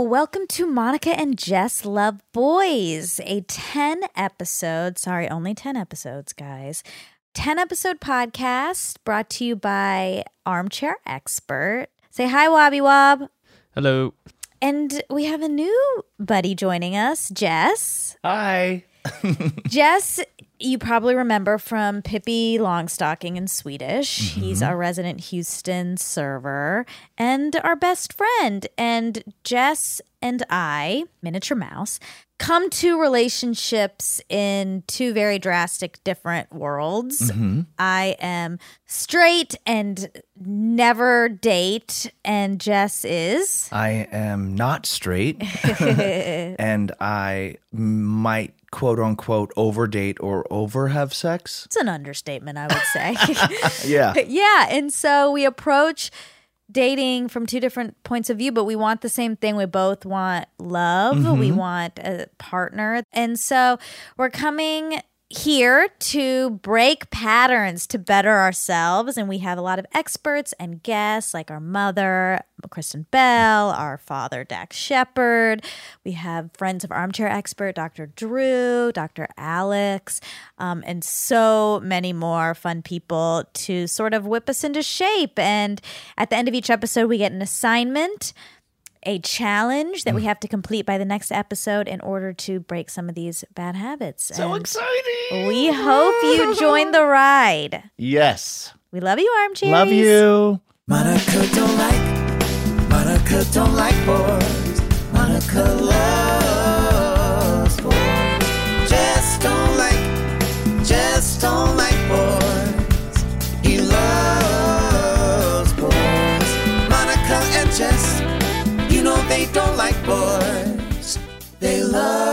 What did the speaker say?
welcome to Monica and Jess Love Boys, a 10 episode, sorry, only 10 episodes, guys. 10 episode podcast brought to you by Armchair Expert. Say hi, Wobby Wob. Hello. And we have a new buddy joining us, Jess. Hi. Jess, you probably remember from Pippi Longstocking in Swedish. Mm-hmm. He's our resident Houston server and our best friend. And Jess and I, Miniature Mouse, come to relationships in two very drastic different worlds. Mm-hmm. I am straight and never date, and Jess is. I am not straight, and I might quote unquote overdate or over have sex. It's an understatement, I would say. Yeah. yeah. And so we approach dating from two different points of view, but we want the same thing. We both want love, we mm-hmm. want a partner. And so we're coming here to break patterns to better ourselves. And we have a lot of experts and guests like our mother, Kristen Bell, our father, Dax Shepard. We have friends of Armchair Expert, Dr. Drew, Dr. Alex, um, and so many more fun people to sort of whip us into shape. And at the end of each episode, we get an assignment a challenge that we mm. have to complete by the next episode in order to break some of these bad habits. So And exciting. we hope you join the ride. Yes. We love you, Armchair. Love you. Monica don't like, Monica don't like boys. Monica loves Don't like boys. They love.